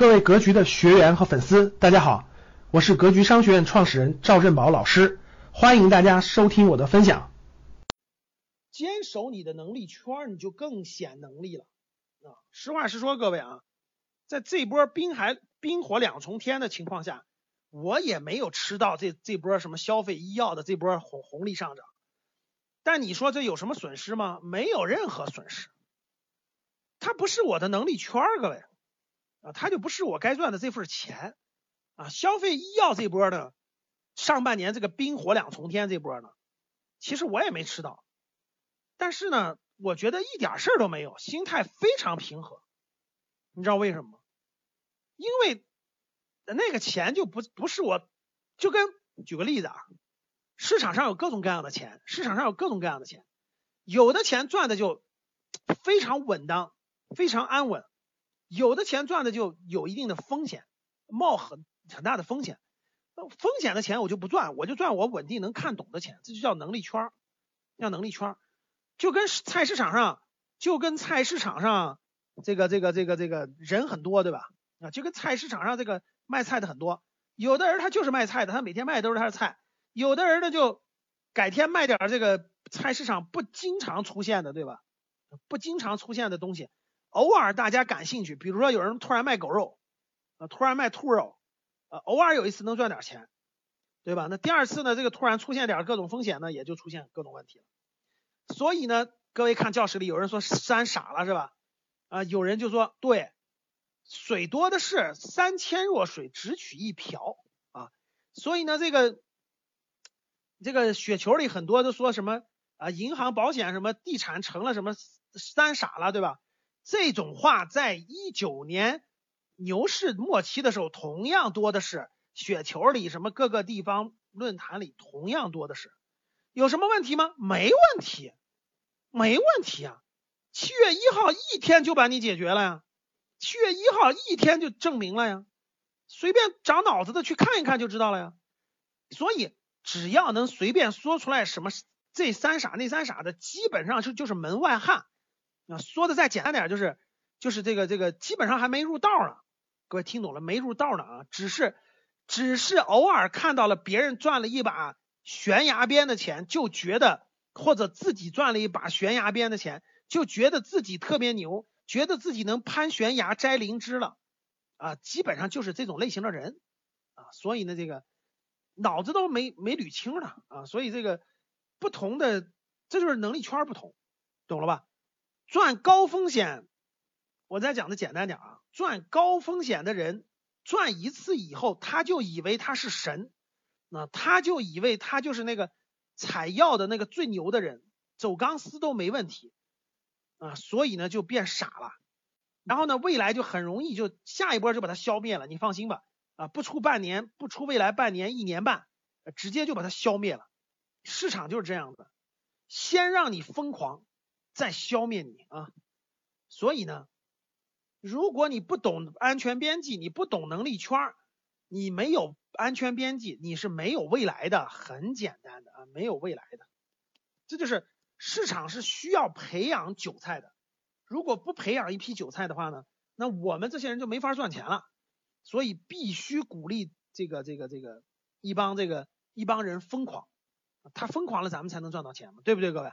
各位格局的学员和粉丝，大家好，我是格局商学院创始人赵振宝老师，欢迎大家收听我的分享。坚守你的能力圈，你就更显能力了啊！实话实说，各位啊，在这波冰海冰火两重天的情况下，我也没有吃到这这波什么消费医药的这波红红利上涨。但你说这有什么损失吗？没有任何损失。它不是我的能力圈，各位啊，它就不是我该赚的这份钱啊。消费医药这波呢，上半年这个冰火两重天这波呢，其实我也没吃到。但是呢，我觉得一点事儿都没有，心态非常平和。你知道为什么吗？因为那个钱就不不是我，就跟举个例子啊。市场上有各种各样的钱，市场上有各种各样的钱，有的钱赚的就非常稳当，非常安稳；有的钱赚的就有一定的风险，冒很很大的风险。风险的钱我就不赚，我就赚我稳定能看懂的钱，这就叫能力圈儿，叫能力圈儿。就跟菜市场上，就跟菜市场上这个这个这个这个人很多，对吧？啊，就跟菜市场上这个卖菜的很多，有的人他就是卖菜的，他每天卖的都是他的菜。有的人呢，就改天卖点这个菜市场不经常出现的，对吧？不经常出现的东西，偶尔大家感兴趣，比如说有人突然卖狗肉，啊，突然卖兔肉，啊，偶尔有一次能赚点钱，对吧？那第二次呢，这个突然出现点各种风险呢，也就出现各种问题了。所以呢，各位看教室里有人说山傻了是吧？啊，有人就说对，水多的是，三千弱水，只取一瓢啊。所以呢，这个。这个雪球里很多都说什么啊，银行、保险什么地产成了什么三傻了，对吧？这种话在一九年牛市末期的时候同样多的是，雪球里什么各个地方论坛里同样多的是，有什么问题吗？没问题，没问题啊！七月一号一天就把你解决了呀，七月一号一天就证明了呀，随便长脑子的去看一看就知道了呀，所以。只要能随便说出来什么这三傻那三傻的，基本上就就是门外汉啊。说的再简单点，就是就是这个这个基本上还没入道呢。各位听懂了没？入道呢啊，只是只是偶尔看到了别人赚了一把悬崖边的钱，就觉得或者自己赚了一把悬崖边的钱，就觉得自己特别牛，觉得自己能攀悬崖摘灵芝了啊。基本上就是这种类型的人啊。所以呢，这个。脑子都没没捋清呢啊，所以这个不同的，这就是能力圈不同，懂了吧？赚高风险，我再讲的简单点啊，赚高风险的人赚一次以后，他就以为他是神，那他就以为他就是那个采药的那个最牛的人，走钢丝都没问题啊，所以呢就变傻了，然后呢未来就很容易就下一波就把它消灭了，你放心吧。啊，不出半年，不出未来半年、一年半，直接就把它消灭了。市场就是这样的，先让你疯狂，再消灭你啊。所以呢，如果你不懂安全边际，你不懂能力圈，你没有安全边际，你是没有未来的。很简单的啊，没有未来的。这就是市场是需要培养韭菜的。如果不培养一批韭菜的话呢，那我们这些人就没法赚钱了。所以必须鼓励这个这个这个一帮这个一帮人疯狂，他疯狂了，咱们才能赚到钱嘛，对不对，各位？